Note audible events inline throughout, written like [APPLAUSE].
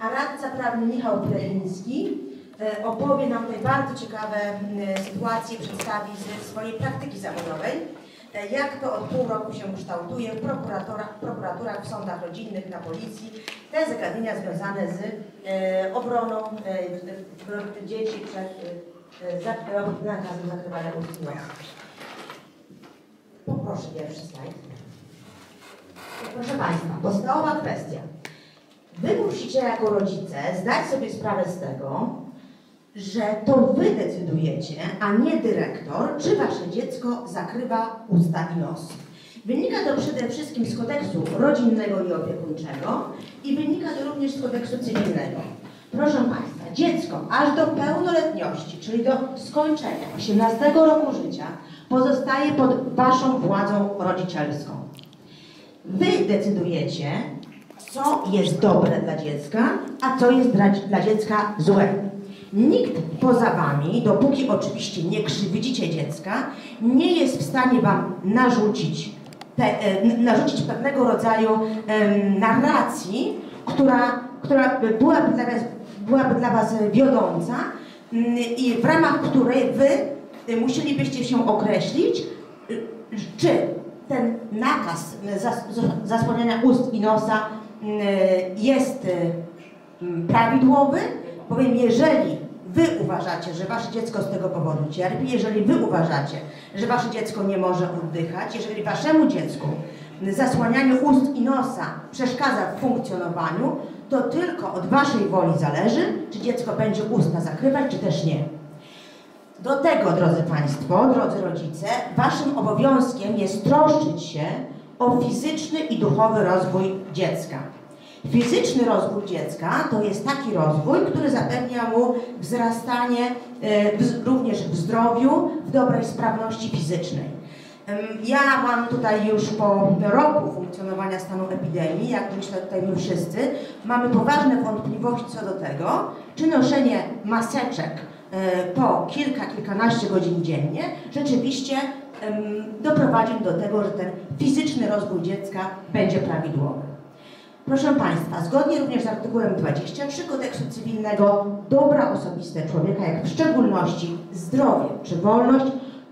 a radca prawny Michał Plechiński e, opowie nam tutaj bardzo ciekawe sytuacje, przedstawi ze swojej praktyki zawodowej, e, jak to od pół roku się kształtuje w prokuratorach, prokuraturach, w sądach rodzinnych, na policji, te zagadnienia związane z e, obroną dzieci przed nakazem zakrywania ust i nosa. Poproszę pierwszy slajd. Proszę Państwa, podstawowa kwestia. Wy musicie jako rodzice zdać sobie sprawę z tego, że to Wy decydujecie, a nie dyrektor, czy Wasze dziecko zakrywa usta i nos. Wynika to przede wszystkim z kodeksu rodzinnego i opiekuńczego i wynika to również z kodeksu cywilnego. Proszę Państwa, dziecko aż do pełnoletności, czyli do skończenia 18 roku życia, pozostaje pod Waszą władzą rodzicielską. Wy decydujecie, co jest dobre dla dziecka, a co jest dla, dla dziecka złe. Nikt poza Wami, dopóki oczywiście nie krzywdzicie dziecka, nie jest w stanie Wam narzucić, te, e, narzucić pewnego rodzaju narracji, która, która byłaby dla, was, byłaby dla Was wiodąca mm, i w ramach której Wy y, musielibyście się określić, y, czy ten nakaz zas, zasłaniania ust i nosa jest y, mm, prawidłowy, bowiem jeżeli Wy uważacie, że Wasze dziecko z tego powodu cierpi, jeżeli Wy uważacie, że Wasze dziecko nie może oddychać, jeżeli Waszemu dziecku zasłanianie ust i nosa przeszkadza w funkcjonowaniu, to tylko od Waszej woli zależy, czy dziecko będzie usta zakrywać, czy też nie. Do tego, drodzy Państwo, drodzy rodzice, Waszym obowiązkiem jest troszczyć się o fizyczny i duchowy rozwój dziecka. Fizyczny rozwój dziecka to jest taki rozwój, który zapewnia mu wzrastanie e, również w zdrowiu, w dobrej sprawności fizycznej. Ja mam tutaj już po roku funkcjonowania stanu epidemii, jak myślę tutaj my wszyscy, mamy poważne wątpliwości co do tego, czy noszenie maseczek e, po kilka, kilkanaście godzin dziennie rzeczywiście em, doprowadzi do tego, że ten fizyczny rozwój dziecka będzie prawidłowy. Proszę Państwa, zgodnie również z artykułem 23 kodeksu cywilnego, dobra osobiste człowieka, jak w szczególności zdrowie czy wolność,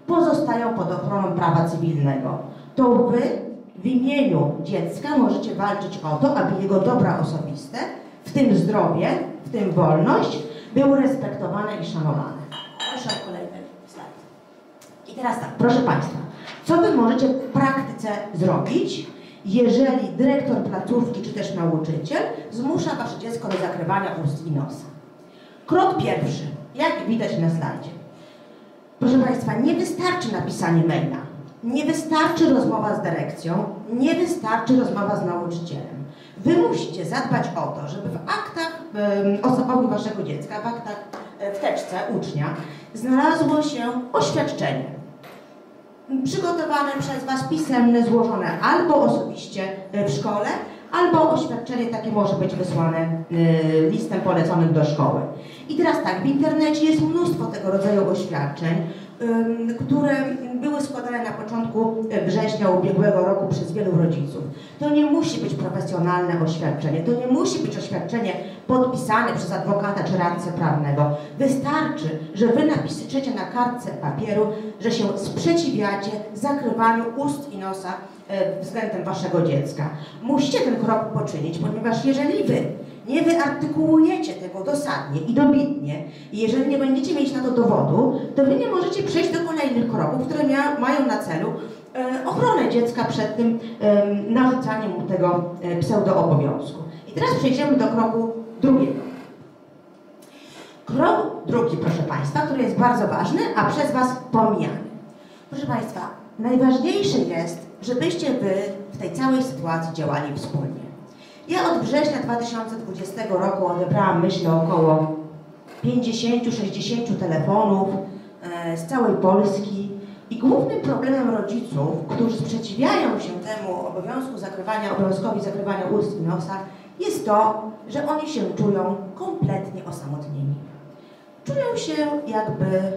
pozostają pod ochroną prawa cywilnego. To Wy w imieniu dziecka możecie walczyć o to, aby jego dobra osobiste, w tym zdrowie, w tym wolność, były respektowane i szanowane. Proszę o kolejny slajd. I teraz tak, proszę Państwa, co Wy możecie w praktyce zrobić, jeżeli dyrektor placówki czy też nauczyciel zmusza Wasze dziecko do zakrywania ust i nosa? Krok pierwszy, jak widać na slajdzie. Proszę Państwa, nie wystarczy napisanie maila, nie wystarczy rozmowa z dyrekcją, nie wystarczy rozmowa z nauczycielem. Wy musicie zadbać o to, żeby w aktach osobowych Waszego dziecka, w aktach, e, w teczce ucznia znalazło się oświadczenie przygotowane przez Was pisemne, złożone albo osobiście e, w szkole, albo oświadczenie takie może być wysłane e, listem poleconym do szkoły. I teraz tak, w internecie jest mnóstwo tego rodzaju oświadczeń, które były składane na początku września ubiegłego roku przez wielu rodziców. To nie musi być profesjonalne oświadczenie, to nie musi być oświadczenie podpisane przez adwokata czy radcę prawnego. Wystarczy, że wy napiszecie na kartce papieru, że się sprzeciwiacie zakrywaniu ust i nosa e, względem waszego dziecka. Musicie ten krok poczynić, ponieważ jeżeli wy nie wyartykułujecie tego dosadnie i dobitnie i jeżeli nie będziecie mieć na to dowodu, to wy nie możecie przejść do kolejnych kroków, które mia- mają na celu e, ochronę dziecka przed tym e, narzucaniem mu tego e, pseudoobowiązku. I teraz przejdziemy do kroku drugiego. Krok drugi, proszę Państwa, który jest bardzo ważny, a przez Was pomijany. Proszę Państwa, najważniejsze jest, żebyście Wy w tej całej sytuacji działali wspólnie. Ja od września 2020 roku odebrałam, myślę, około 50-60 telefonów e, z całej Polski i głównym problemem rodziców, którzy sprzeciwiają się temu obowiązku zakrywania, obowiązkowi zakrywania ust i nosa, jest to, że oni się czują kompletnie osamotnieni. Czują się jakby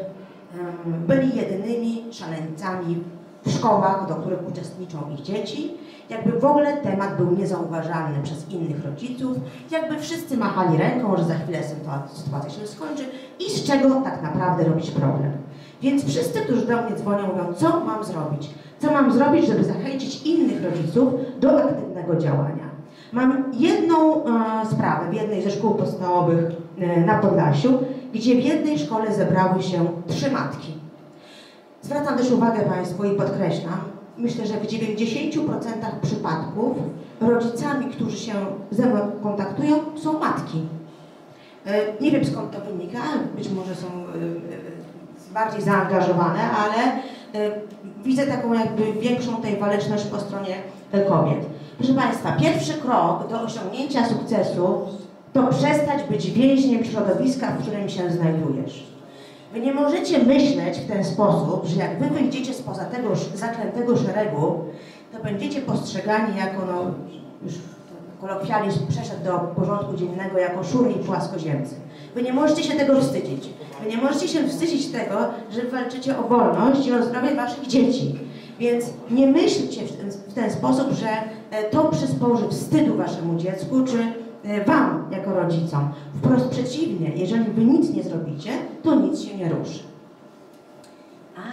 byli jedynymi szaleńcami w szkołach, do których uczestniczą ich dzieci Jakby w ogóle temat był niezauważalny przez innych rodziców, jakby wszyscy machali ręką, że za chwilę sytuacja się skończy i z czego tak naprawdę robić problem. Więc wszyscy, którzy do mnie dzwonią, mówią, co mam zrobić? Co mam zrobić, żeby zachęcić innych rodziców do aktywnego działania? Mam jedną e, sprawę w jednej ze szkół podstawowych e, na Podlasiu, gdzie w jednej szkole zebrały się trzy matki. Zwracam też uwagę Państwu i podkreślam, myślę, że w 90% przypadków rodzicami, którzy się ze mną kontaktują, są matki. E, nie wiem skąd to wynika, być może są e, bardziej zaangażowane, ale e, widzę taką jakby większą tej waleczność po stronie kobiet. Proszę Państwa, pierwszy krok do osiągnięcia sukcesu to przestać być więźniem środowiska, w którym się znajdujesz. Wy nie możecie myśleć w ten sposób, że jak wy wyjdziecie spoza tego zaklętego szeregu, to będziecie postrzegani jako, no, już kolokwializm przeszedł do porządku dziennego jako szury i płaskoziemcy. Wy nie możecie się tego wstydzić. Wy nie możecie się wstydzić tego, że walczycie o wolność i o zdrowie waszych dzieci. Więc nie myślcie w ten, w ten sposób, że e, to przysporzy wstydu waszemu dziecku, czy wam jako rodzicom. Wprost przeciwnie, jeżeli wy nic nie zrobicie, to nic się nie ruszy.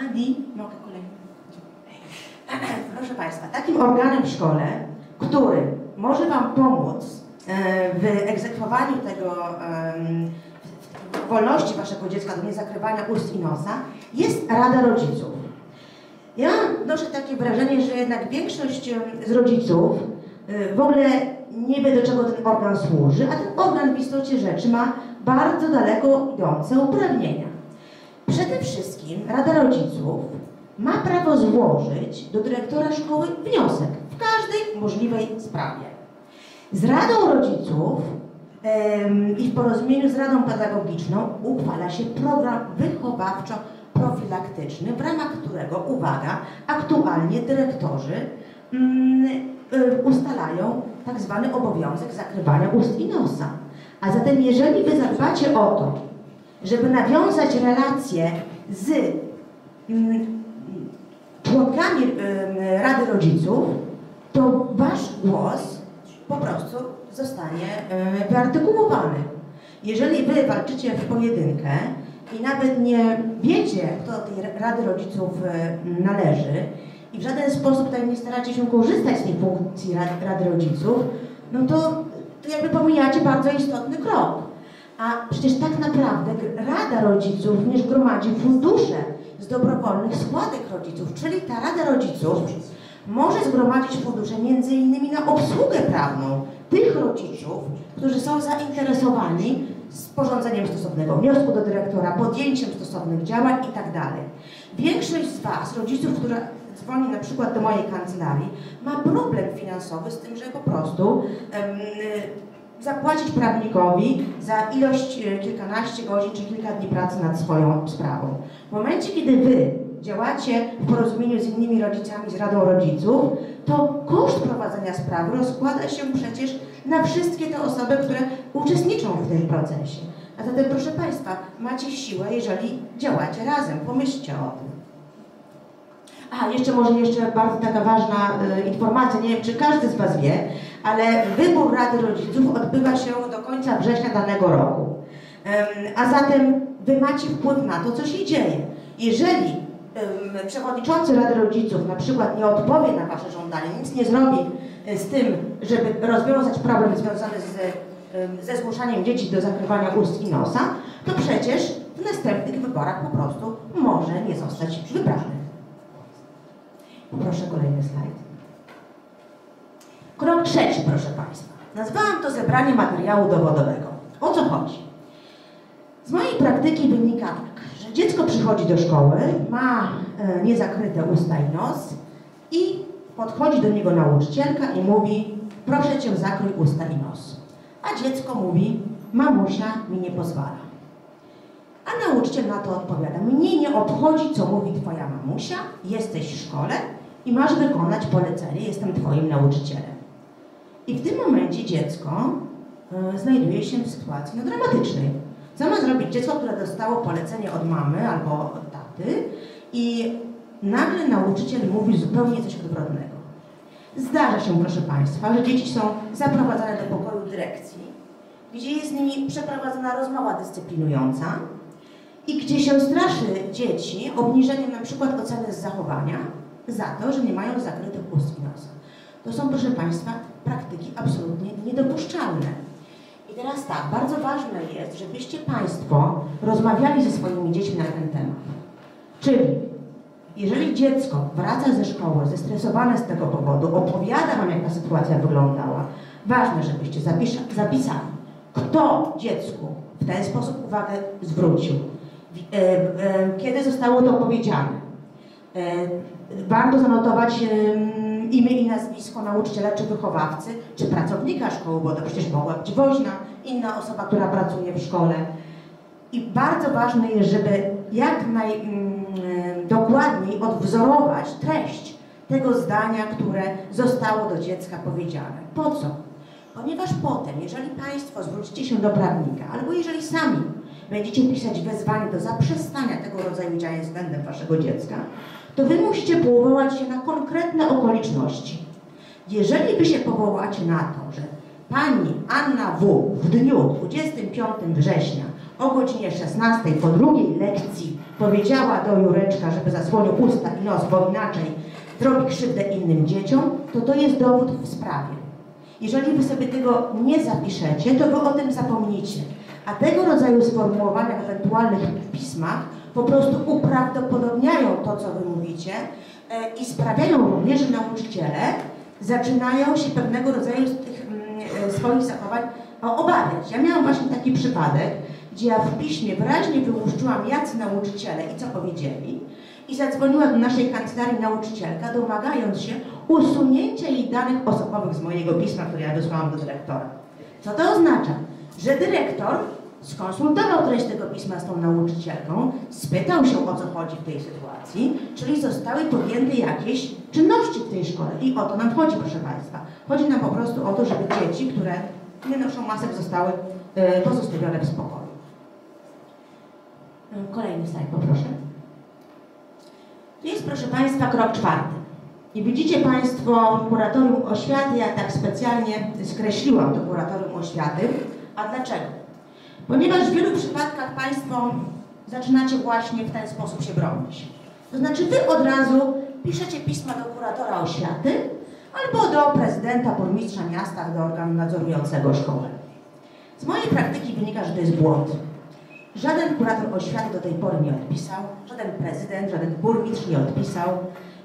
Adi, mogę kolejny? [CLEARS THROAT] Proszę Państwa, takim organem w szkole, który może Wam pomóc e, w egzekwowaniu tego wolności Waszego dziecka do niezakrywania ust i nosa, jest Rada Rodziców. Ja noszę takie wrażenie, że jednak większość z rodziców e, w ogóle nie wie, do czego ten organ służy, a ten organ w istocie rzeczy ma bardzo daleko idące uprawnienia. Przede wszystkim Rada Rodziców ma prawo złożyć do dyrektora szkoły wniosek w każdej możliwej sprawie. Z Radą Rodziców i w porozumieniu z Radą Pedagogiczną uchwala się program wychowawczo-profilaktyczny, w ramach którego, uwaga, aktualnie dyrektorzy y, ustalają tak zwany obowiązek zakrywania ust i nosa. A zatem jeżeli Wy zadbacie o to, żeby nawiązać relacje z mm, członkami mm, Rady Rodziców, to Wasz głos po prostu zostanie y, wyartykułowany. Jeżeli Wy walczycie w pojedynkę i nawet nie wiecie, kto do tej Rady Rodziców y, należy, i w żaden sposób tutaj nie staracie się korzystać z tej funkcji Rady Rodziców, no to, to jakby pomijacie bardzo istotny krok. A przecież tak naprawdę Rada Rodziców również gromadzi fundusze z dobrowolnych składek rodziców, czyli ta Rada Rodziców może zgromadzić fundusze między innymi na obsługę prawną tych rodziców, którzy są zainteresowani sporządzeniem stosownego wniosku do dyrektora, podjęciem stosownych działań itd. Tak Większość z Was, rodziców, która dzwoni na przykład do mojej kancelarii, ma problem finansowy z tym, że po prostu zapłacić prawnikowi za ilość e, kilkanaście godzin czy kilka dni pracy nad swoją sprawą. W momencie, kiedy Wy działacie w porozumieniu z innymi rodzicami, z Radą Rodziców, to koszt prowadzenia sprawy rozkłada się przecież na wszystkie te osoby, które uczestniczą w tym procesie. A zatem, proszę Państwa, macie siłę, jeżeli działacie razem. Pomyślcie o tym. A, jeszcze może jeszcze bardzo taka ważna y, informacja, nie wiem czy każdy z Was wie, ale wybór Rady Rodziców odbywa się do końca września danego roku. Ym, a zatem Wy macie wpływ na to, co się dzieje. Jeżeli ym, przewodniczący Rady Rodziców na przykład nie odpowie na Wasze żądanie, nic nie zrobi y, z tym, żeby rozwiązać problem związany z, ze zmuszaniem dzieci do zakrywania ust i nosa, to przecież w następnych wyborach po prostu może nie zostać wybrany. Proszę kolejny slajd. Krok trzeci, proszę Państwa. Nazwałam to zebranie materiału dowodowego. O co chodzi? Z mojej praktyki wynika tak, że dziecko przychodzi do szkoły, ma e, niezakryte usta i nos i podchodzi do niego nauczycielka i mówi proszę Cię zakryj usta i nos. A dziecko mówi mamusia mi nie pozwala. A nauczyciel na to odpowiada mnie nie obchodzi co mówi Twoja mamusia, jesteś w szkole, i masz wykonać polecenie, jestem Twoim nauczycielem. I w tym momencie dziecko y, znajduje się w sytuacji no, dramatycznej. Co ma zrobić dziecko, które dostało polecenie od mamy albo od taty i nagle nauczyciel mówi zupełnie coś odwrotnego. Zdarza się, proszę Państwa, że dzieci są zaprowadzane do pokoju dyrekcji, gdzie jest z nimi przeprowadzona rozmowa dyscyplinująca i gdzie się straszy dzieci obniżeniem na przykład oceny z zachowania za to, że nie mają zakrytych ust i nosa. To są, proszę Państwa, praktyki absolutnie niedopuszczalne. I teraz tak, bardzo ważne jest, żebyście Państwo rozmawiali ze swoimi dziećmi na ten temat. Czyli, jeżeli dziecko wraca ze szkoły zestresowane z tego powodu, opowiada Wam, jak ta sytuacja wyglądała, ważne, żebyście zapisali, kto dziecku w ten sposób uwagę zwrócił, e, e, kiedy zostało to powiedziane. Warto zanotować imię i nazwisko nauczyciela, czy wychowawcy, czy pracownika szkoły, bo to przecież mogła być woźna, inna osoba, która pracuje w szkole. I bardzo ważne jest, żeby jak najdokładniej mm, odwzorować treść tego zdania, które zostało do dziecka powiedziane. Po co? Ponieważ potem, jeżeli Państwo zwrócicie się do prawnika, albo jeżeli sami będziecie pisać wezwanie do zaprzestania tego rodzaju działań względem Waszego dziecka, to Wy musicie powołać się na konkretne okoliczności. Jeżeli Wy się powołacie na to, że Pani Anna W. w dniu 25 września o godzinie 16 po drugiej lekcji powiedziała do Jureczka, żeby zasłonił usta i nos, bo inaczej zrobi krzywdę innym dzieciom, to to jest dowód w sprawie. Jeżeli Wy sobie tego nie zapiszecie, to Wy o tym zapomnicie. A tego rodzaju sformułowania w ewentualnych pismach po prostu uprawdopodobniają to, co Wy mówicie e, i sprawiają również, że nauczyciele zaczynają się pewnego rodzaju z tych mm, e, swoich zachowań obawiać. Ja miałam właśnie taki przypadek, gdzie ja w piśmie wyraźnie wyłuszczyłam, jacy nauczyciele i co powiedzieli i zadzwoniła do naszej kancelarii nauczycielka, domagając się usunięcia jej danych osobowych z mojego pisma, które ja wysłałam do dyrektora. Co to oznacza? Że dyrektor skonsultował treść tego pisma z tą nauczycielką, spytał się o co chodzi w tej sytuacji, czyli zostały podjęte jakieś czynności w tej szkole. I o to nam chodzi, proszę Państwa. Chodzi nam po prostu o to, żeby dzieci, które nie noszą masek, zostały y, pozostawione w spokoju. Kolejny slajd poproszę. Jest, proszę Państwa, krok czwarty. I widzicie Państwo kuratorium oświaty, ja tak specjalnie skreśliłam to kuratorium oświaty. A dlaczego? Ponieważ w wielu przypadkach Państwo zaczynacie właśnie w ten sposób się bronić. To znaczy Wy od razu piszecie pisma do kuratora oświaty albo do prezydenta, burmistrza miasta, do organu nadzorującego szkołę. Z mojej praktyki wynika, że to jest błąd. Żaden kurator oświaty do tej pory nie odpisał, żaden prezydent, żaden burmistrz nie odpisał,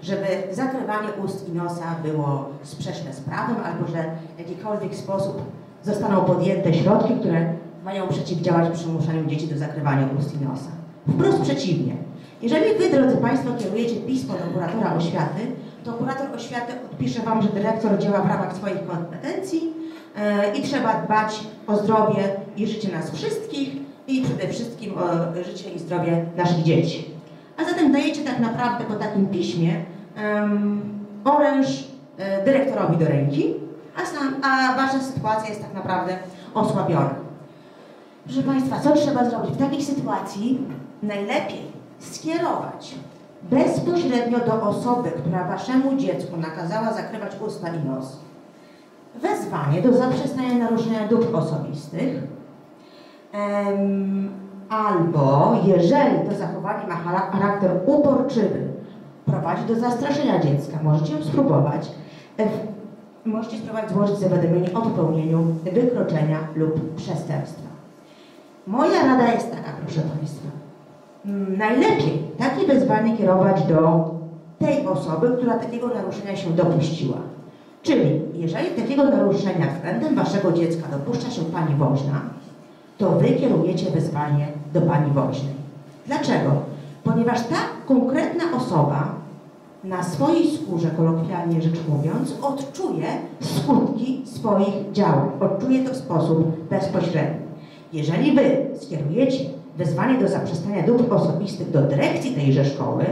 żeby zakrywanie ust i nosa było sprzeczne z prawem, albo że w jakikolwiek sposób zostaną podjęte środki, które mają przeciwdziałać przymuszaniu dzieci do zakrywania ust i nosa. Wprost przeciwnie. Jeżeli Wy, drodzy Państwo, kierujecie pismo do kuratora oświaty, to kurator oświaty odpisze Wam, że dyrektor działa w ramach swoich kompetencji yy, i trzeba dbać o zdrowie i życie nas wszystkich i przede wszystkim o życie i zdrowie naszych dzieci. A zatem dajecie tak naprawdę po takim piśmie um, oręż e, dyrektorowi do ręki, a, sam, a wasza sytuacja jest tak naprawdę osłabiona. Proszę Państwa, co trzeba zrobić? W takiej sytuacji najlepiej skierować bezpośrednio do osoby, która waszemu dziecku nakazała zakrywać usta i nos, wezwanie do zaprzestania naruszenia dóbr osobistych, albo jeżeli to zachowanie ma charakter uporczywy, prowadzi do zastraszenia dziecka, możecie spróbować, możecie spróbować złożyć zawiadomienie o popełnieniu wykroczenia lub przestępstwa. Moja rada jest taka, proszę Państwa. Mm, najlepiej takie wezwanie kierować do tej osoby, która takiego naruszenia się dopuściła. Czyli jeżeli takiego naruszenia względem Waszego dziecka dopuszcza się Pani woźna, to Wy kierujecie wezwanie do Pani woźnej. Dlaczego? Ponieważ ta konkretna osoba na swojej skórze, kolokwialnie rzecz mówiąc, odczuje skutki swoich działań. Odczuje to w sposób bezpośredni. Jeżeli Wy skierujecie wezwanie do zaprzestania dóbr osobistych do dyrekcji tejże szkoły,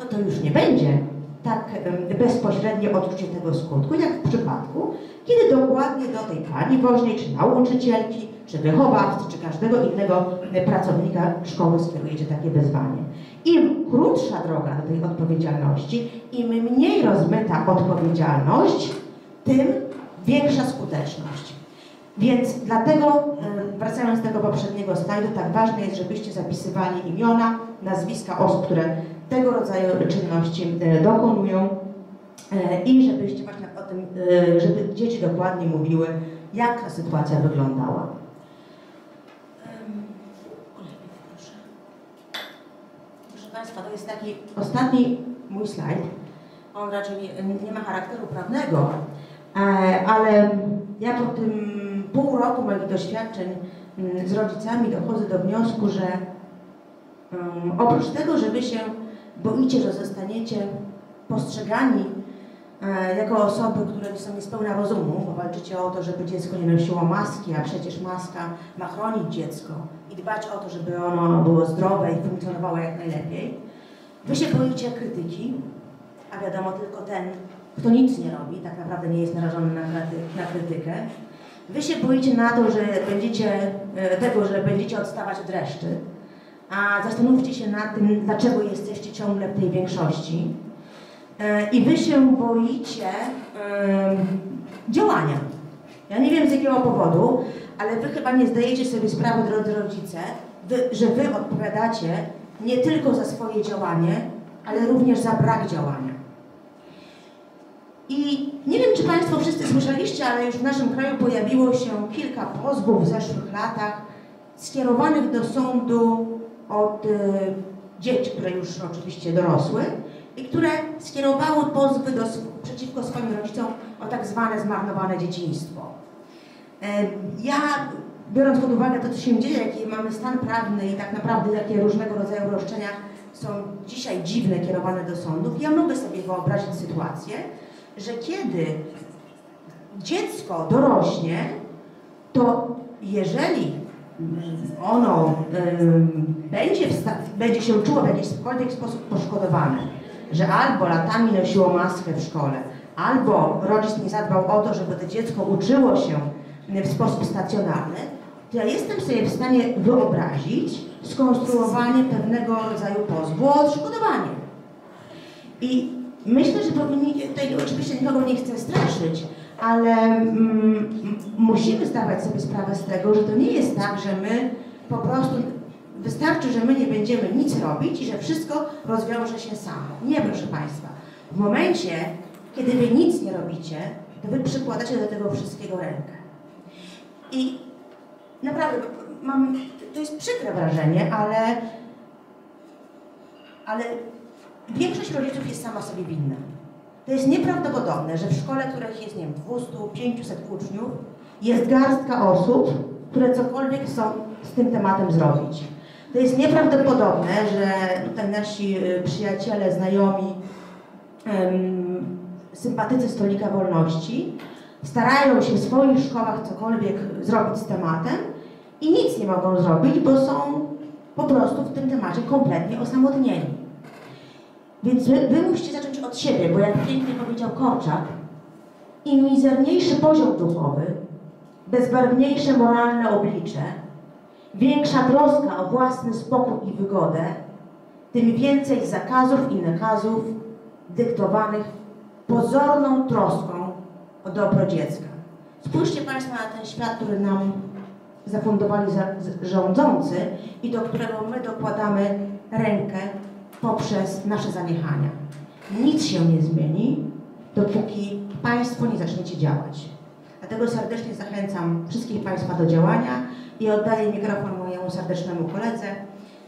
no to już nie będzie tak bezpośrednie odczucie tego skutku, jak w przypadku, kiedy dokładnie do tej pani woźnej czy nauczycielki czy wychowawcy, czy każdego innego pracownika szkoły skierujecie takie wezwanie. Im krótsza droga do tej odpowiedzialności, im mniej rozmyta odpowiedzialność, tym większa skuteczność. Więc dlatego, wracając do tego poprzedniego slajdu, tak ważne jest, żebyście zapisywali imiona, nazwiska osób, które tego rodzaju czynności e, dokonują e, i żebyście właśnie o tym, żeby dzieci dokładnie mówiły, jak ta sytuacja wyglądała. Proszę Państwa, to jest taki ostatni mój slajd. On raczej nie, nie ma charakteru prawnego, ale ja po tym pół roku moich doświadczeń mm, z rodzicami dochodzę do wniosku, że um, oprócz tego, że wy się boicie, że zostaniecie postrzegani e, jako osoby, które są niespełna rozumu, bo walczycie o to, żeby dziecko nie nosiło maski, a przecież maska ma chronić dziecko i dbać o to, żeby ono było zdrowe i funkcjonowało jak najlepiej. Wy się boicie krytyki, a wiadomo tylko ten, kto nic nie robi, tak naprawdę nie jest narażony na, na krytykę. Wy się boicie na to, że będziecie, e, tego, że będziecie odstawać od reszty, a zastanówcie się nad tym, dlaczego jesteście ciągle w tej większości. E, I wy się boicie działania. Ja nie wiem z jakiego powodu, ale wy chyba nie zdajecie sobie sprawy, drodzy rodzice, że wy odpowiadacie nie tylko za swoje działanie, ale również za brak działania. I nie wiem, czy Państwo wszyscy słyszeliście, ale już w naszym kraju pojawiło się kilka pozwów w zeszłych latach skierowanych do sądu od y, dzieci, które już oczywiście dorosły i które skierowały pozwy do, przeciwko swoim rodzicom o tak zwane zmarnowane dzieciństwo. Y, ja, biorąc pod uwagę to, co się dzieje, jaki mamy stan prawny i tak naprawdę jakie różnego rodzaju roszczenia są dzisiaj dziwne, kierowane do sądów, ja mogę sobie wyobrazić sytuację, że kiedy dziecko dorośnie, to jeżeli ono będzie, będzie się czuło w jakikolwiek sposób poszkodowane, że albo latami nosiło maskę w szkole, albo rodzic nie zadbał o to, żeby to dziecko uczyło się w sposób stacjonarny, to ja jestem sobie w stanie wyobrazić skonstruowanie pewnego rodzaju pozwu o odszkodowanie. I Myślę, że powinni, tutaj oczywiście nikogo nie chcę straszyć, ale mm, musimy zdawać sobie sprawę z tego, że to nie jest tak, że my po prostu wystarczy, że my nie będziemy nic robić i że wszystko rozwiąże się samo. Nie, proszę Państwa. W momencie, kiedy Wy nic nie robicie, to Wy przykładacie do tego wszystkiego rękę. I naprawdę, mam, to jest przykre wrażenie, ale, ale Większość rodziców jest sama sobie winna. To jest nieprawdopodobne, że w szkole, których jest, nie wiem, 200, 500 uczniów, jest garstka osób, które cokolwiek chcą z tym tematem zrobić. To jest nieprawdopodobne, że tutaj nasi y, przyjaciele, znajomi, sympatycy Stolika Wolności starają się w swoich szkołach cokolwiek zrobić z tematem i nic nie mogą zrobić, bo są po prostu w tym temacie kompletnie osamotnieni. Więc wy, wy musicie zacząć od siebie, bo jak pięknie powiedział Korczak, im mizerniejszy poziom duchowy, bezbarwniejsze moralne oblicze, większa troska o własny spokój i wygodę, tym więcej zakazów i nakazów dyktowanych pozorną troską o dobro dziecka. Spójrzcie Państwo na ten świat, który nam zafundowali za, rządzący i do którego my dokładamy rękę poprzez nasze zaniechania. Nic się nie zmieni, dopóki Państwo nie zaczniecie działać. Dlatego serdecznie zachęcam wszystkich Państwa do działania i oddaję mikrofon mojemu serdecznemu koledze,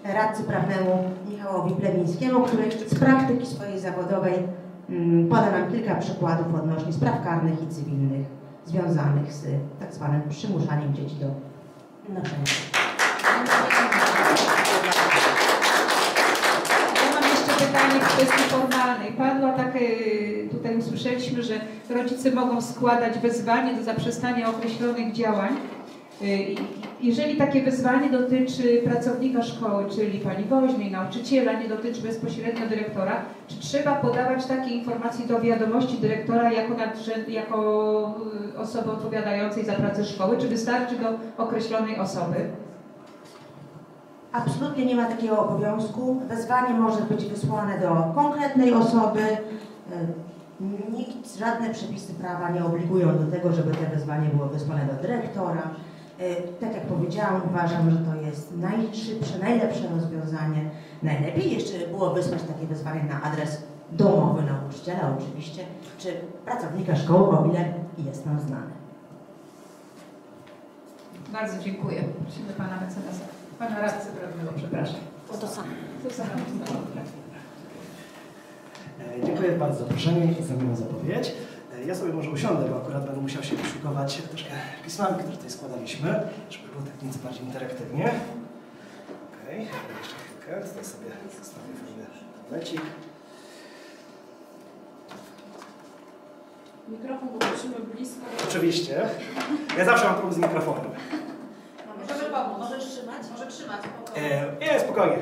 radcy prawnemu Michałowi Plewińskiemu, który z praktyki swojej zawodowej mm, poda nam kilka przykładów odnośnie spraw karnych i cywilnych związanych z tak zwanym przymuszaniem dzieci do noszenia. Kwestii formalnej. Padła takie, tutaj usłyszeliśmy, że rodzice mogą składać wezwanie do zaprzestania określonych działań. Y, Jeżeli takie wyzwanie dotyczy pracownika szkoły, czyli pani woźnej, nauczyciela, nie dotyczy bezpośrednio dyrektora, czy trzeba podawać takie informacje do wiadomości dyrektora jako, nadrzęd, jako y, osoby odpowiadającej za pracę szkoły, czy wystarczy do określonej osoby? Absolutnie nie ma takiego obowiązku. Wezwanie może być wysłane do konkretnej osoby. Nikt, żadne przepisy prawa nie obligują do tego, żeby te wezwanie było wysłane do dyrektora. Tak jak powiedziałam, uważam, że to jest najszybsze, najlepsze rozwiązanie. Najlepiej jeszcze było wysłać takie wezwanie na adres domowy nauczyciela oczywiście, czy pracownika szkoły, o ile jest nam znany. Bardzo dziękuję. Prosimy pana mecenasa. Pana radcę prawnego, przepraszam. To samo. To samo. E, Dziękuję bardzo za zaproszenie i za miłą zapowiedź. E, Ja sobie może usiądę, bo akurat będę musiał się posiłkować troszkę pismami, które tutaj składaliśmy, żeby było tak nieco bardziej interaktywnie. Okej, jeszcze chwilkę, tutaj sobie zostawię fajny tablecik. Mikrofon poprosimy blisko. Oczywiście. Ja zawsze mam problem z mikrofonem. Pomóc. Możesz trzymać? Może trzymać. E, nie, spokojnie.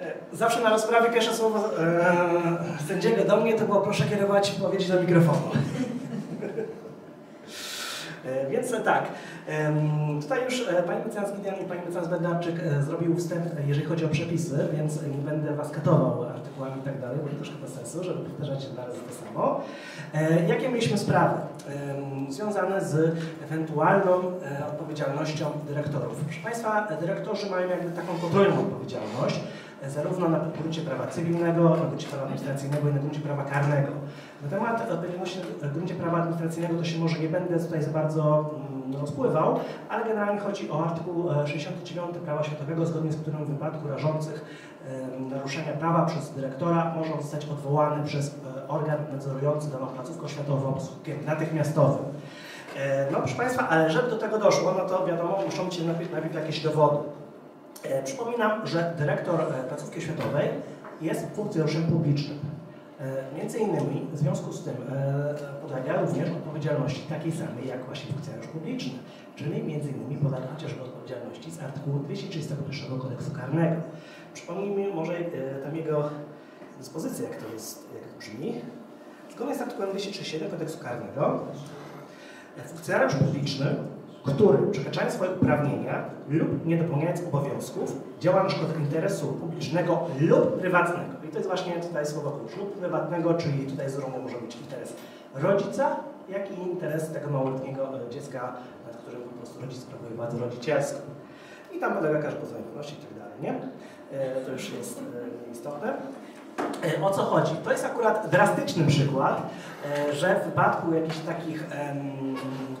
E, zawsze na rozprawie pierwsze słowo e, sędziego do mnie to było proszę kierować powiedzieć do mikrofonu. E, Więc tak, tutaj już e, pani mecenas Gideon i pani mecenas Bednarczyk e, zrobił wstęp, jeżeli chodzi o przepisy, więc nie będę was katował artykułami i tak dalej, bo to troszkę bez sensu, żeby powtarzać razie to samo. Jakie mieliśmy sprawy związane z ewentualną odpowiedzialnością dyrektorów? Proszę Państwa, dyrektorzy mają jakby taką podwójną odpowiedzialność, zarówno na gruncie prawa cywilnego, na gruncie prawa administracyjnego i na gruncie prawa karnego. Na temat odpowiedzialności na gruncie prawa administracyjnego to się może nie będę tutaj za bardzo mm, rozpływał, ale generalnie chodzi o artykuł e, 69 prawa światowego, zgodnie z którym w wypadku rażących naruszenia prawa przez dyrektora może zostać odwołany przez e, organ nadzorujący daną placówkę oświatową skutkiem natychmiastowym. E, No proszę Państwa, ale żeby do tego doszło, no to wiadomo, muszą być najpierw jakieś dowody. E, Przypominam, że dyrektor e, placówki oświatowej jest funkcjonariuszem publicznym. E, Między innymi w związku z tym podlega również odpowiedzialności takiej samej jak właśnie funkcjonariusz publiczny, czyli między innymi podlega chociażby odpowiedzialności z artykułu 231 kodeksu karnego. Przypomnijmy może tam jego dyspozycję, jak to jest, jak brzmi. Zgodnie z artykułem 237 kodeksu karnego funkcjonariusz publiczny, który przekraczając swoje uprawnienia lub nie dopełniając obowiązków, działa na szkodę interesu publicznego lub prywatnego. I to jest właśnie tutaj słowo klucz. Lub prywatnego, czyli tutaj zrobiony może być interes rodzica, jak i interes tego małoletniego e, dziecka, nad którym po prostu rodzic sprawuje władzę rodzicielską. I tam podlega każdy pozew wolności i tak dalej, nie? E, To już jest e, istotne. E, O co chodzi? To jest akurat drastyczny przykład, e, że w wypadku jakichś takich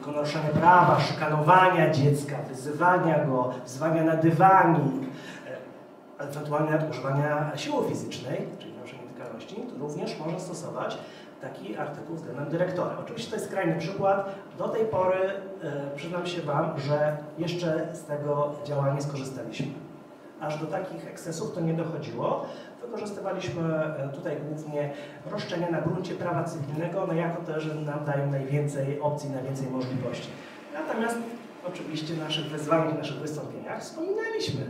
naruszania prawa, szykanowania dziecka, wyzywania go, wzywania na dywanik, e, ewentualnie nawet używania siły fizycznej, czyli naruszenia nietykalności, to również można stosować taki artykuł względem dyrektora. Oczywiście to jest skrajny przykład. Do tej pory przyznam się Wam, że jeszcze z tego działania nie skorzystaliśmy. Aż do takich ekscesów to nie dochodziło. Wykorzystywaliśmy e, tutaj głównie roszczenia na gruncie prawa cywilnego, no jako że nam dają najwięcej opcji, najwięcej możliwości. Natomiast oczywiście w naszych wezwaniach, w naszych wystąpieniach wspominaliśmy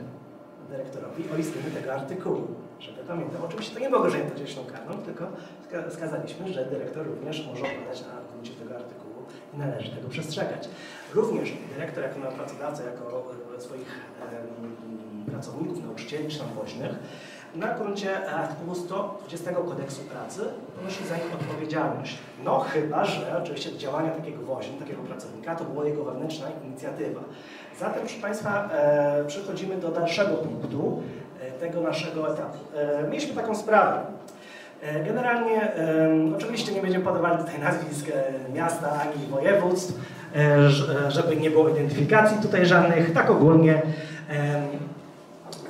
dyrektorowi o istnieniu tego artykułu, żeby pamiętał. Oczywiście to nie było grożenie to karną, tylko wska- wskazaliśmy, że dyrektor również może odpowiadać na gruncie tego artykułu i należy tego przestrzegać. Również dyrektor jako pracodawca, jako e, swoich pracowników, nauczycieli czy tam woźnych, na gruncie artykułu 120 kodeksu pracy ponosi za nich odpowiedzialność. No chyba, że oczywiście działania takiego woźny, takiego pracownika to była jego wewnętrzna inicjatywa. Zatem, proszę Państwa, e, przechodzimy do dalszego punktu e, tego naszego etapu. E, mieliśmy taką sprawę. E, Generalnie, e, oczywiście nie będziemy podawali tutaj nazwisk e, miasta ani województw, żeby nie było identyfikacji tutaj żadnych. Tak ogólnie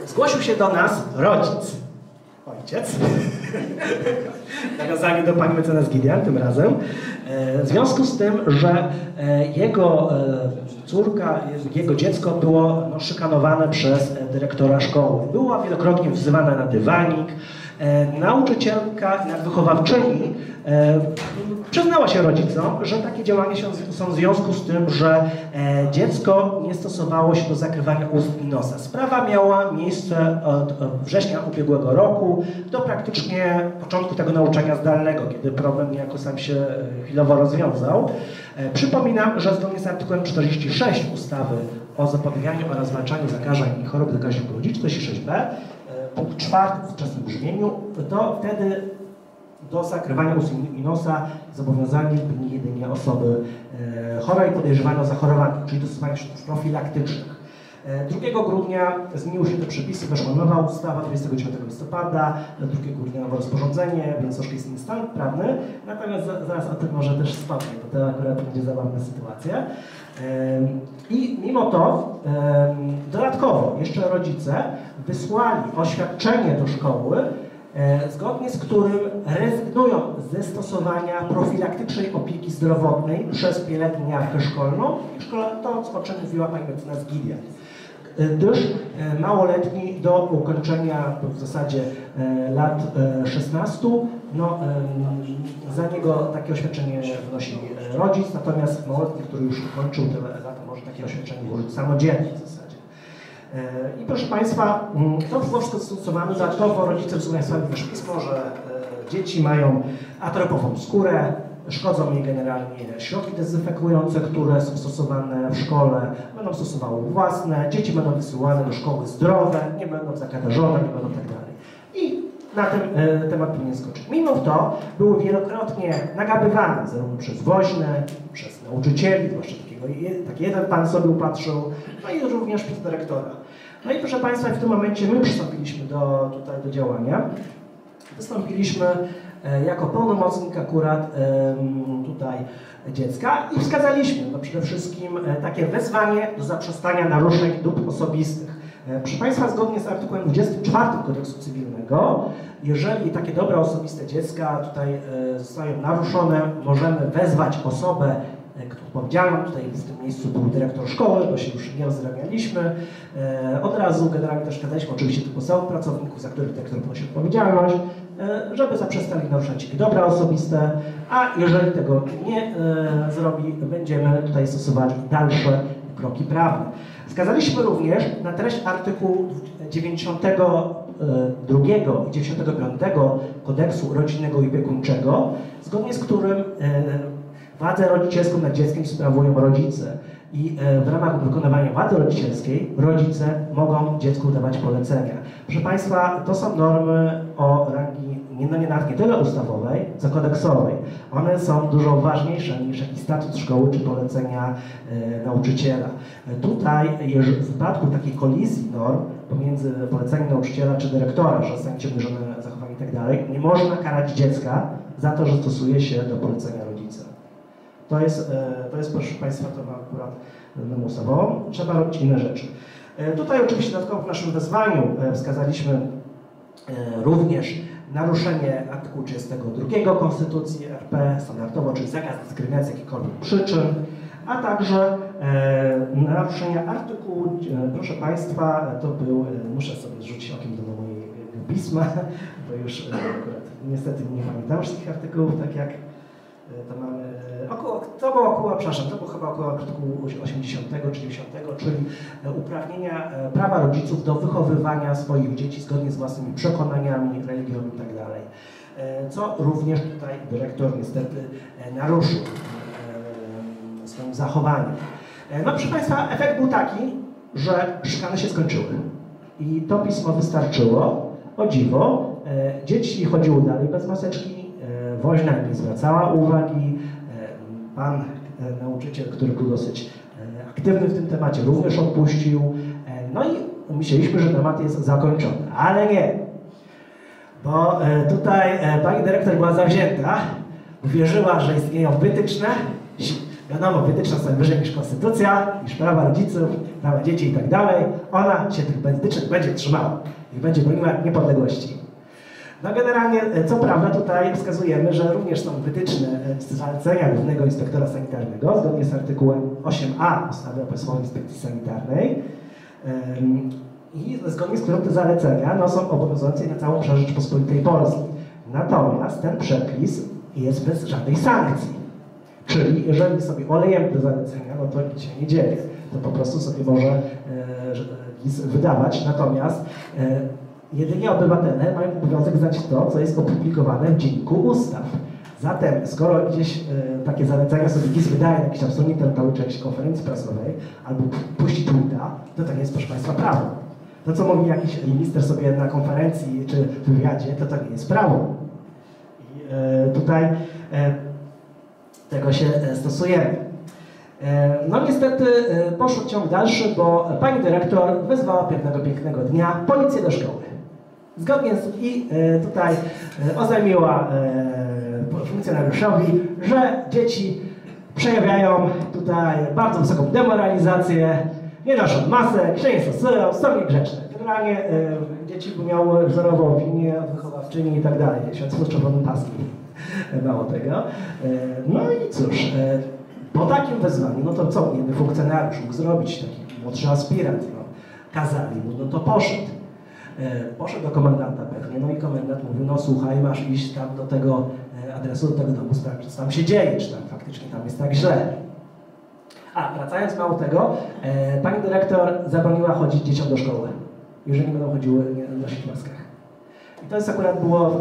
zgłosił się do nas rodzic, ojciec, [LAUGHS] nawiązanie do pani mecenas Gideon tym razem, e, w związku z tym, że e, jego e, córka, jego dziecko było no, szykanowane przez dyrektora szkoły. Była wielokrotnie wzywana na dywanik. Nauczycielka wychowawczyni Przyznała się rodzicom, że takie działania są w związku z tym, że e, dziecko nie stosowało się do zakrywania ust i nosa. Sprawa miała miejsce od, od września ubiegłego roku do praktycznie początku tego nauczania zdalnego, kiedy problem niejako sam się e, chwilowo rozwiązał. E, przypominam, że zgodnie z artykułem 46 ustawy o zapobieganiu oraz zwalczaniu zakażeń i chorób zakaźnych ludzi, 46b, e, punkt czwarty w wczesnym brzmieniu, to wtedy do zakrywania ust i nosa zobowiązani byli jedynie osoby e, chore i podejrzewane o zachorowanie, czyli do stosowania środków profilaktycznych. E, 2 grudnia zmieniły się te przepisy, weszła nowa ustawa 29 listopada, 2 grudnia nowe rozporządzenie, więc troszkę jest stan prawny, natomiast za- zaraz o tym może też wspomnę, bo to akurat będzie zabawna sytuacja. Em, I mimo to dodatkowo jeszcze rodzice wysłali oświadczenie do szkoły, e, zgodnie z którym rezygnują ze stosowania profilaktycznej opieki zdrowotnej przez pielęgniarkę szkolną i szkoła, to o czym mówiła pani mecenas Gilia gdyż e, małoletni do ukończenia w zasadzie e, lat e, 16, no, e, za niego takie oświadczenie wnosi rodzic, natomiast małoletni, który już ukończył te lata, może takie oświadczenie włożyć samodzielnie w zasadzie. I proszę Państwa, mm, to było wszystko stosowane. Dodatkowo rodzice wysłuchają sobie też pismo, że dzieci mają atropową skórę, szkodzą jej generalnie środki dezynfekujące, które są stosowane w szkole, będą stosowały własne, dzieci będą wysyłane do szkoły zdrowe, nie będą zakatarzone, nie będą tak dalej. I na ten e, temat powinien skończyć. Mimo to były wielokrotnie nagabywane zarówno przez woźne, przez nauczycieli, zwłaszcza takiego, taki jeden pan sobie upatrzył, no i również przez dyrektora. No i proszę Państwa, w tym momencie my przystąpiliśmy do, tutaj do działania. Wystąpiliśmy e, jako pełnomocnik akurat tutaj dziecka i wskazaliśmy no przede wszystkim e, takie wezwanie do zaprzestania naruszeń dóbr osobistych. E, Proszę Państwa, zgodnie z artykułem 24 Kodeksu Cywilnego, jeżeli takie dobra osobiste dziecka tutaj zostają naruszone, możemy wezwać osobę odpowiedzialną, tutaj w tym miejscu był dyrektor szkoły, bo się już nie rozrabialiśmy. E, Od razu generalnie też wskazaliśmy oczywiście tych podstawowych pracowników, za których dyrektor ponosi odpowiedzialność, żeby zaprzestali naruszać ich dobra osobiste, a jeżeli tego nie e, zrobi, będziemy tutaj stosowali dalsze kroki prawne. Wskazaliśmy również na treść artykułu 92 i 95 kodeksu rodzinnego i opiekuńczego, zgodnie z którym e, władzę rodzicielską nad dzieckiem sprawują rodzice. I e, w ramach wykonywania władzy rodzicielskiej rodzice mogą dziecku dawać polecenia. Proszę Państwa, to są normy o rangi no nie tyle ustawowej, co kodeksowej. One są dużo ważniejsze niż jakiś statut szkoły czy polecenia e, nauczyciela. E, Tutaj, jeżeli w przypadku takiej kolizji norm pomiędzy poleceniem nauczyciela czy dyrektora, że zostanie wymierzone zachowanie i tak dalej, nie można karać dziecka za to, że stosuje się do polecenia rodzica. To jest, e, to jest proszę Państwa, to ma akurat normę ustawową. Trzeba robić inne rzeczy. E, Tutaj oczywiście dodatkowo w naszym wezwaniu wskazaliśmy również naruszenie artykułu 32 Konstytucji RP standardowo, czyli zakaz dyskryminacji jakichkolwiek przyczyn, a także e, naruszenie artykułu, e, proszę Państwa, to był, e, muszę sobie zrzucić okiem do mojego pisma, [LAUGHS] bo już e, akurat niestety nie pamiętam wszystkich artykułów, tak jak to mamy e, około, to było około, przepraszam, to było chyba około artykułu 80 czy 90, czyli e, uprawnienia e, prawa rodziców do wychowywania swoich dzieci zgodnie z własnymi przekonaniami, religią i tak. E, Co również tutaj dyrektor niestety e, naruszył e, swoim zachowaniem. E, No proszę Państwa, efekt był taki, że szykany się skończyły. I to pismo wystarczyło. O dziwo, e, dzieci chodziły dalej bez maseczki, e, woźna nie zwracała uwagi, e, pan e, nauczyciel, który był dosyć e, aktywny w tym temacie, również odpuścił. No i myśleliśmy, że temat jest zakończony, ale nie. Bo tutaj pani dyrektor była zawzięta, wierzyła, że istnieją wytyczne. Wiadomo, wytyczne są wyżej niż konstytucja, niż prawa rodziców, prawa dzieci i tak dalej. Ona się tych wytycznych będzie trzymała i będzie broniła niepodległości. No generalnie, e, co prawda tutaj wskazujemy, że również są wytyczne e, zalecenia Głównego Inspektora Sanitarnego, zgodnie z artykułem 8a ustawy o Państwowej Inspekcji Sanitarnej. I zgodnie z którym te zalecenia no, są obowiązujące na całą obszarze Rzeczypospolitej Polskiej. Natomiast ten przepis jest bez żadnej sankcji. Czyli jeżeli sobie olejemy te zalecenia, no to nic się nie dzieje. To po prostu sobie może e, wydawać. Natomiast e, jedynie obywatele mają obowiązek znać to, co jest opublikowane w Dzienniku Ustaw. Zatem, skoro gdzieś e, takie zalecenia sobie GIS wydaje na jakiejś tam stronie internetowej czy jakiejś konferencji prasowej, albo puści tweeta, to nie jest, proszę Państwa, prawo. To, co mówi jakiś minister sobie na konferencji czy wywiadzie, to nie jest prawo. I e, tutaj e, tego się stosujemy. No niestety poszło ciąg dalszy, bo pani dyrektor wezwała pewnego pięknego dnia policję do szkoły. Zgodnie z i e, tutaj e, oznajmiła e, funkcjonariuszowi, że dzieci przejawiają tutaj bardzo wysoką demoralizację, nie noszą masek, się nie stosują, są niegrzeczne. Generalnie dzieci by miały wzorową opinię od wychowawczyni i tak dalej, świadectwo z czerwonym paskiem. Mało tego. No i cóż, po takim wezwaniu, no to co jeden funkcjonariusz mógł zrobić, taki młodszy aspirant, no, kazali mu, no to poszedł. E, Poszedł do komendanta pewnie, no i komendant mówi, no słuchaj, masz iść tam do tego e, adresu, do tego domu, sprawdzić, co tam się dzieje, czy tam faktycznie tam jest tak źle. A, wracając mało tego, e, pani dyrektor zabroniła chodzić dzieciom do szkoły, jeżeli będą chodziły nie nosić maskach. I to jest akurat było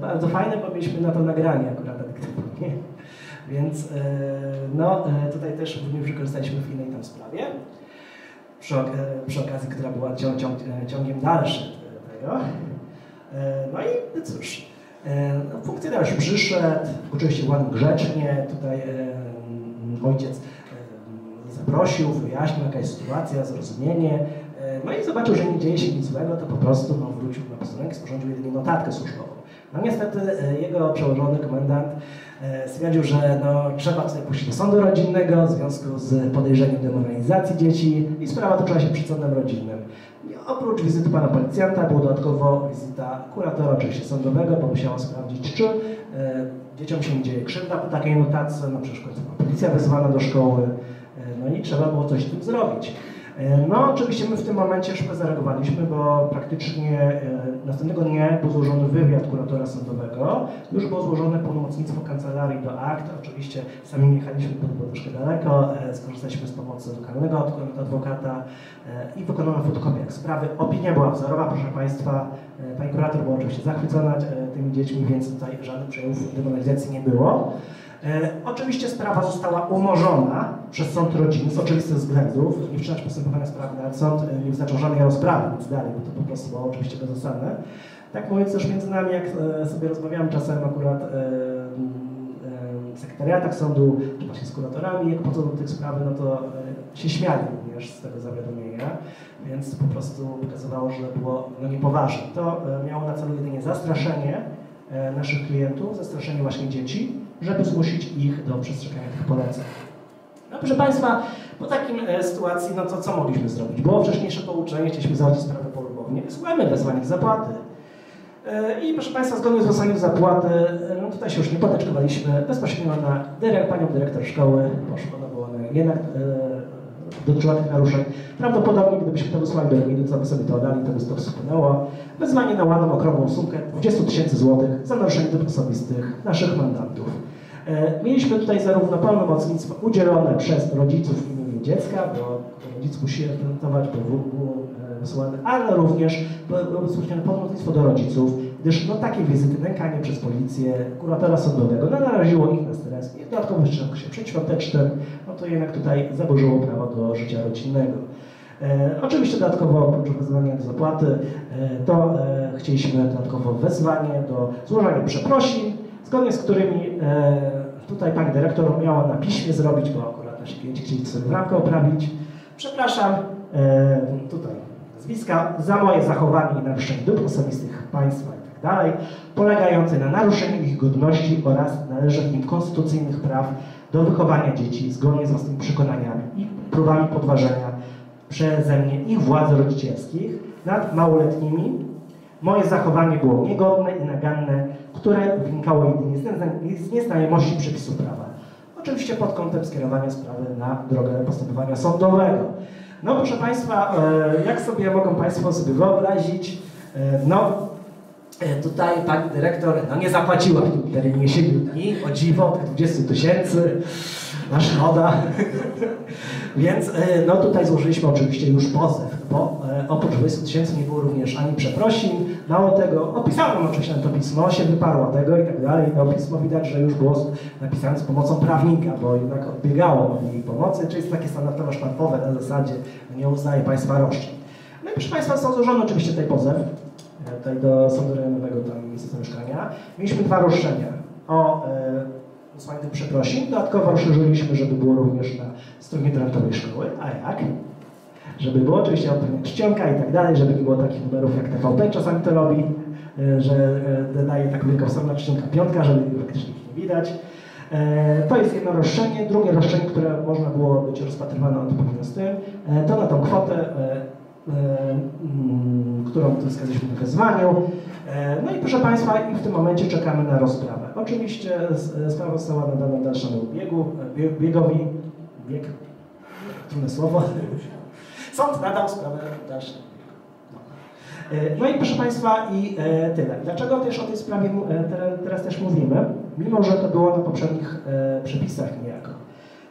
bardzo fajne, bo mieliśmy na to nagranie akurat detektywne, nie? Więc no, tutaj też również wykorzystaliśmy w innej tam sprawie, przy, przy okazji, która była cią, cią, ciągiem dalszym tego. E, no i cóż, e, no, funkcjonariusz przyszedł, oczywiście ładnie grzecznie, tutaj e, ojciec zaprosił, wyjaśnił jaka jest sytuacja, zrozumienie. No i zobaczył, że nie dzieje się nic złego, to po prostu no, wrócił na posterunek, sporządził jedynie notatkę służbową. No niestety jego przełożony komendant stwierdził, że no, trzeba tutaj pójść do sądu rodzinnego w związku z podejrzeniem demoralizacji dzieci i sprawa toczyła się przed sądem rodzinnym. I oprócz wizyty pana policjanta była dodatkowo wizyta kuratora, oczywiście sądowego, bo musiała sprawdzić, czy e, dzieciom się dzieje krzywda po takiej notatce, na przykład policja wezwana do szkoły, e, no i trzeba było coś z tym zrobić. E, No, oczywiście my w tym momencie szybko zareagowaliśmy, bo praktycznie e, następnego dnia był złożony wywiad kuratora sądowego, już było złożone pełnomocnictwo kancelarii do akt, oczywiście sami jechaliśmy, było troszkę daleko, e, skorzystaliśmy z pomocy lokalnego ad- adwokata i wykonano fotokopię sprawy. Opinia była wzorowa, proszę Państwa, pani kurator była oczywiście zachwycona tymi dziećmi, więc tutaj żadnych przejawów demoralizacji nie było. E, Oczywiście sprawa została umorzona przez sąd rodziny z oczywistych względów. Nie wszczynać postępowania sprawy, ale sąd e, nie wyznaczył żadnej rozprawy, nic dalej, bo to po prostu było oczywiście bezzasadne. Tak mówiąc też między nami, jak e, sobie rozmawiałem czasem akurat e, e, w sekretariatach sądu, czy właśnie z kuratorami, jak podchodzą do tych spraw, no to e, się śmiali również z tego zawiadomienia, więc po prostu pokazywało, że było no, niepoważne. To e, miało na celu jedynie zastraszenie e, naszych klientów, zastraszenie właśnie dzieci, żeby zmusić ich do przestrzegania tych poleceń. No proszę Państwa, po takim e, sytuacji, no to co mogliśmy zrobić? Było wcześniejsze pouczenie, chcieliśmy załatwić sprawę polubownie, wysłałem wezwanie zapłaty. E, I proszę Państwa, zgodnie z wysłaniem zapłaty, e, no tutaj się już nie poteczkowaliśmy, bezpośrednio na dyrek, panią dyrektor szkoły poszło, no bo jednak e, dotyczyła tych naruszeń. Prawdopodobnie, gdybyśmy to wysłali do gminy, co by sobie to oddali, to by to wspłynęło. Wezwanie na ładną, okrągłą sumkę 20 tysięcy złotych za naruszenie dóbr osobistych naszych mandatów. E, Mieliśmy tutaj zarówno pełnomocnictwo udzielone przez rodziców w imieniu dziecka, bo rodzic musi reprezentować, było e, wysłane, ale również było bezpośrednie pełnomocnictwo do rodziców, gdyż no, takie wizyty, nękanie przez policję, kuratora sądowego, no, naraziło ich na stres i dodatkowo jeszcze w okresie przedświątecznym, no to jednak tutaj zaburzyło prawo do życia rodzinnego. E, oczywiście dodatkowo oprócz wezwania do zapłaty, e, to e, chcieliśmy dodatkowo wezwanie do złożenia przeprosin, zgodnie z którymi e, tutaj pani dyrektor miała na piśmie zrobić, bo akurat nasi klienci chcieli sobie bramkę oprawić. Przepraszam, e, tutaj nazwiska, za moje zachowanie i naruszenie dóbr osobistych państwa i tak dalej, polegające na naruszeniu ich godności oraz należnych im konstytucyjnych praw do wychowania dzieci zgodnie z własnymi przekonaniami i próbami podważenia przeze mnie ich władz rodzicielskich nad małoletnimi. Moje zachowanie było niegodne i naganne, które wynikało jedynie z nieznajomości przepisów prawa. Oczywiście pod kątem skierowania sprawy na drogę postępowania sądowego. No proszę Państwa, e, jak sobie mogą Państwo sobie wyobrazić, e, no E, Tutaj pani dyrektor no, nie zapłaciła w tym terminie 7 dni, o dziwo, tych 20 tysięcy, na szkoda. Więc e, no tutaj złożyliśmy oczywiście już pozew, bo e, oprócz 20 tysięcy nie było również ani przeprosin, mało tego, opisałem oczywiście to pismo, się wyparła tego i tak dalej. To pismo widać, że już było napisane z pomocą prawnika, bo jednak odbiegało od jej pomocy, czyli jest takie standardowo sztampowe na zasadzie nie uznaje państwa roszczeń. No i proszę Państwa, został złożony oczywiście tutaj pozew, e, tutaj do Sądu Rejonowego tam Ministerstwa Mieszkania. Mieliśmy dwa roszczenia o e, usłanie tych przeprosin. Dodatkowo rozszerzyliśmy, żeby było również na stronie internetowej szkoły. A jak? Żeby było oczywiście odpowiednia czcionka i tak dalej, żeby nie było takich numerów jak TVP czasami to robi, e, że e, daje tak wielkostronna czcionka piątka, żeby praktycznie ich nie widać. E, To jest jedno roszczenie. Drugie roszczenie, które można było być rozpatrywane odpowiednio z tym, to na tą kwotę, e, e, mm, którą wskazaliśmy w wezwaniu. E, No i proszę Państwa, i w tym momencie czekamy na rozprawę. Oczywiście s- sprawa została nadana dalszemu biegu, e, bie- biegowi, bieg, trudne słowo. Sąd nadał sprawę dalszemu. E, No i proszę Państwa, i e, tyle. Dlaczego też o tej sprawie e, teraz też mówimy? Mimo, że to było na poprzednich e, przepisach niejako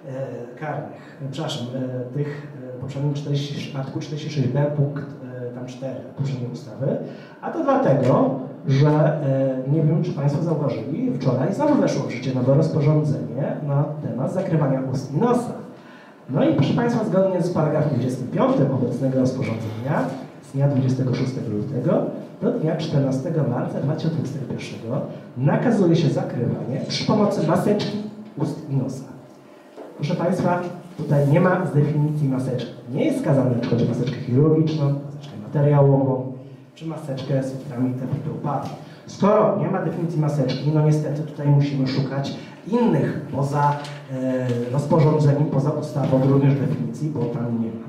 e, karnych, e, przepraszam, e, tych e, poprzednim 40, artykuł 46b punkt e, tam 4 poprzedniej ustawy, a to dlatego, że e, nie wiem, czy Państwo zauważyli, wczoraj znowu weszło w życie nowe rozporządzenie na temat zakrywania ust i nosa. No i proszę Państwa, zgodnie z paragrafem 25 obecnego rozporządzenia z dnia 26 lutego do dnia 14 marca 2021 nakazuje się zakrywanie przy pomocy maseczki ust i nosa. Proszę Państwa, tutaj nie ma z definicji maseczki. Nie jest wskazane, czy chodzi o maseczkę chirurgiczną, maseczkę materiałową, czy maseczkę z filtrami TPP. Skoro nie ma definicji maseczki, no niestety tutaj musimy szukać innych poza e, rozporządzeniem, poza ustawą również definicji, bo tam nie ma.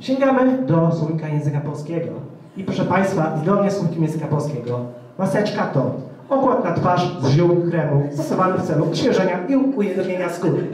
Sięgamy do słownika języka polskiego. I proszę Państwa, zgodnie z słownikiem języka polskiego, maseczka to okład na twarz z ziół kremu stosowany w celu odświeżenia i ujednobienia skóry.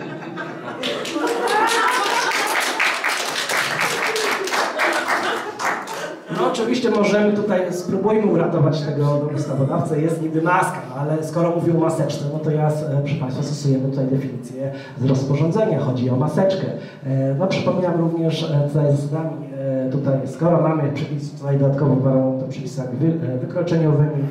No oczywiście możemy tutaj, spróbujmy uratować tego ustawodawcę, jest niby maska, ale skoro mówił o maseczce, no to ja, e, proszę Państwa, stosujemy tutaj definicję z rozporządzenia, chodzi o maseczkę. E, No przypominam również e, tutaj zasadami, e, tutaj skoro mamy przepis tutaj dodatkowo gwarantują to przepisami wy, wykroczeniowymi,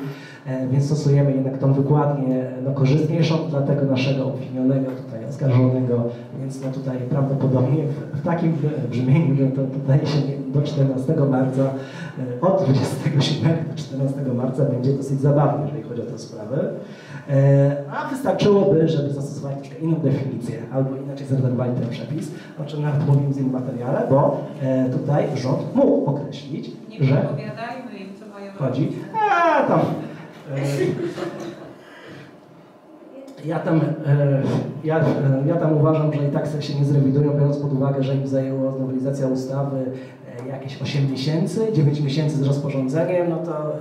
więc stosujemy jednak tą wykładnię no, korzystniejszą dla tego naszego obwinionego, tutaj oskarżonego, więc no tutaj prawdopodobnie w, w takim brzmieniu no, to tutaj się nie, do 14 marca, e, od 27 do 14 marca będzie dosyć zabawnie, jeżeli chodzi o tę sprawę. E, A wystarczyłoby, żeby zastosować troszkę inną definicję, albo inaczej zredagowali ten przepis, o czym nawet mówimy w innym materiale, bo e, tutaj rząd mógł określić, Nie że podpowiadajmy im, co mają chodzi. A tam. Ja tam, ja, ja tam uważam, że i tak się nie zrewidują, biorąc pod uwagę, że im zajęło nowelizacja ustawy jakieś 8 miesięcy, 9 miesięcy z rozporządzeniem, no to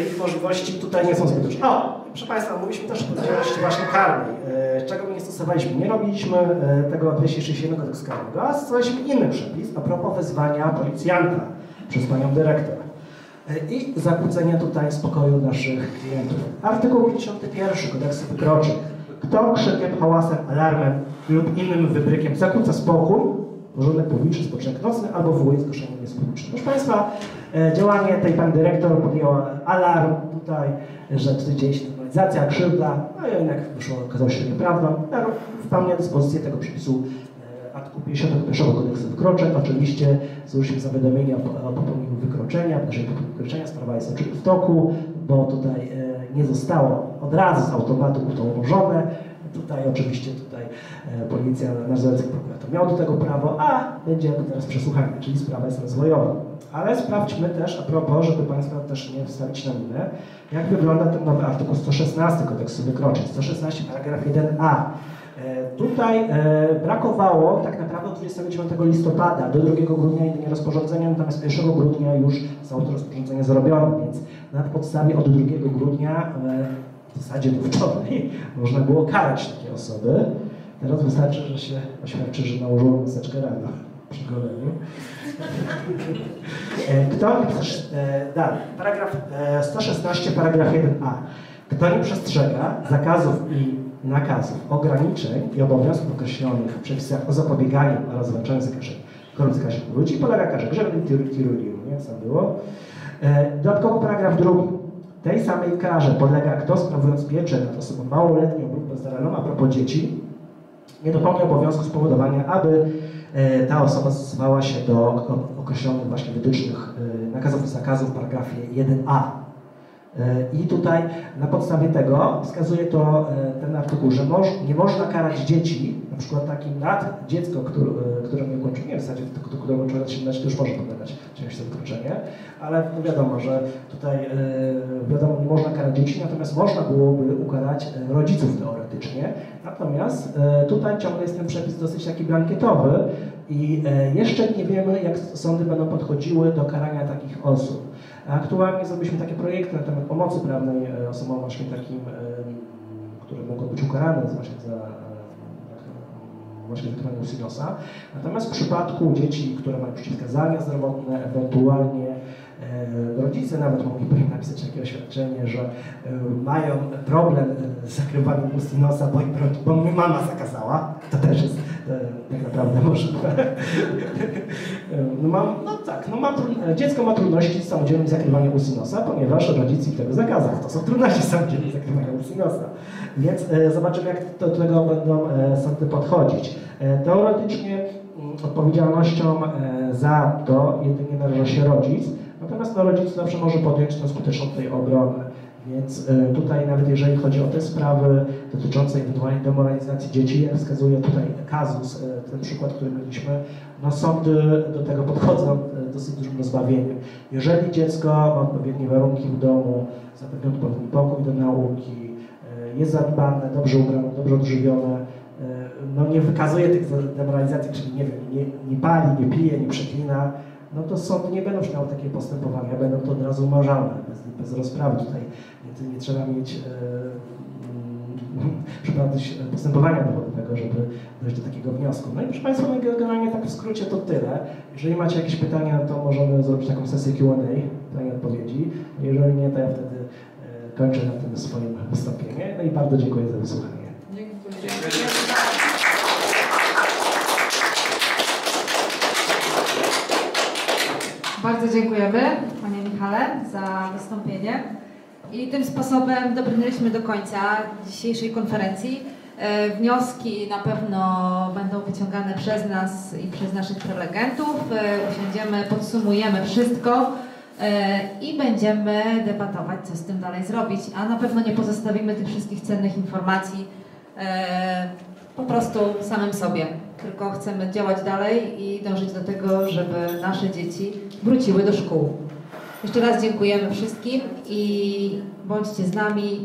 ich możliwości tutaj nie są zbyt duże. O, proszę Państwa, mówiliśmy też o odpowiedzialności właśnie karnej. E, Czego my nie stosowaliśmy? Nie robiliśmy e, tego 261 kodeksu karnego, a stosowaliśmy inny przepis a propos wezwania policjanta przez Panią Dyrektor e, i zakłócenia tutaj spokoju naszych klientów. Artykuł 51 kodeksu wykroczeń. Kto krzykiem, hałasem, alarmem lub innym wybrykiem zakłóca spokój, porządek publiczny, spoczynek nocny albo wywołuje zgłoszenie niespółczne. Proszę Państwa, e, działanie tej pani dyrektor podjęła alarm tutaj, że tutaj dzieje się normalizacja, krzywda, no i jednak wyszło, okazało się, że nieprawda. Ja wypełnia dyspozycję tego przepisu e, artykułu 51 kodeksu wykroczeń. Oczywiście złożyliśmy zawiadomienie o, o popełnieniu wykroczenia, jeżeli popełnieniu wykroczenia sprawa jest w toku, bo tutaj e, nie zostało od razu z automatu to umorzone. Tutaj oczywiście tutaj e, policja, nasz zalecy prokurator miał do tego prawo, a będzie teraz przesłuchanie, czyli sprawa jest rozwojowa. Ale sprawdźmy też, a propos, żeby Państwa też nie wstawić na minę, jak wygląda ten nowy artykuł 116 kodeksu wykroczeń, 116 paragraf 1a. E, Tutaj e, brakowało tak naprawdę od 29 listopada do 2 grudnia jedynie rozporządzenia, natomiast 1 grudnia już zostało to rozporządzenie zrobione, więc na podstawie od 2 grudnia, e, w zasadzie do wczoraj, [LAUGHS] można było karać takie osoby. Teraz wystarczy, że się oświadczy, że nałożyło maseczkę rano. przygoleniu. [LAUGHS] E, Kto dalej, paragraf e, 116, paragraf 1a. Kto nie przestrzega zakazów i nakazów, ograniczeń i obowiązków określonych w przepisach o zapobieganiu oraz zwalczaniu zakażeń chorób ludzi, podlega karze grzewnym tiruliru, nie? Co było? E, Dodatkowo paragraf drugi. Tej samej karze podlega kto sprawując pieczę nad osobą małoletnią lub bezdomną, a propos dzieci, nie dopełnia obowiązku spowodowania, aby e, ta osoba stosowała się do określonych właśnie wytycznych e, nakazów i zakazów w paragrafie 1a. E, I tutaj na podstawie tego wskazuje to e, ten artykuł, że moż, nie można karać dzieci, na przykład takim nad dziecko, które, e, które ukończyło, nie w zasadzie które ukończyło lat 17, to już może podlegać czyimś za wykroczenie, ale no wiadomo, że tutaj wiadomo, nie można karać dzieci, natomiast można byłoby ukarać rodziców teoretycznie. Natomiast tutaj ciągle jest ten przepis dosyć taki blankietowy i jeszcze nie wiemy, jak sądy będą podchodziły do karania takich osób. Aktualnie zrobiliśmy takie projekty na temat pomocy prawnej e, osobom właśnie takim, które mogą być ukarane właśnie za właśnie wykrywanie usinosa. Natomiast w przypadku dzieci, które mają przeciwwskazania zdrowotne, ewentualnie e, rodzice nawet mogliby im napisać takie oświadczenie, że mają problem e, z zakrywaniem ust i nosa, bo, bo mama zakazała. To też jest tak naprawdę możliwe. No, mam, no tak, no mam, dziecko ma trudności z samodzielnym zakrywaniem ust i nosa, ponieważ rodzic tego zakazał. To są trudności z samodzielnym zakrywaniem ust i nosa. Więc e, zobaczymy, jak do tego będą e, sądy podchodzić. E, teoretycznie mm, odpowiedzialnością e, za to jedynie należy się rodzic, natomiast no, rodzic zawsze może podjąć tą skuteczną tutaj obronę. Więc e, tutaj nawet jeżeli chodzi o te sprawy dotyczące ewentualnej demoralizacji dzieci, jak wskazuje tutaj kazus, e, ten przykład, który mieliśmy, no sądy do tego podchodzą e, dosyć dużym rozbawieniem. Jeżeli dziecko ma odpowiednie warunki w domu, zapewniony odpowiedni pokój do nauki, jest zadbane, dobrze ubrane, dobrze odżywione, no nie wykazuje tych demoralizacji, czyli nie wiem, nie, nie pali, nie pije, nie przeklina, no to sądy nie będą miały takie postępowania, będą to od razu umarzane, bez, bez rozprawy tutaj. Nie, nie trzeba mieć e, mm, [LAUGHS] przeprowadzić postępowania dowodowego, żeby dojść do takiego wniosku. No i proszę Państwa, no generalnie tak w skrócie to tyle. Jeżeli macie jakieś pytania, to możemy zrobić taką sesję Q&A, pytania odpowiedzi. Jeżeli nie, to ja wtedy e, kończę na tym swoim wystąpienie. No i bardzo dziękuję za wysłuchanie. Bardzo dziękujemy Panie Michale za wystąpienie. I tym sposobem dobrnęliśmy do końca dzisiejszej konferencji. E, Wnioski na pewno będą wyciągane przez nas i przez naszych prelegentów. E, Usiądziemy, podsumujemy wszystko e, i będziemy debatować, co z tym dalej zrobić. A na pewno nie pozostawimy tych wszystkich cennych informacji po prostu samym sobie. Tylko chcemy działać dalej i dążyć do tego, żeby nasze dzieci wróciły do szkół. Jeszcze raz dziękujemy wszystkim i bądźcie z nami.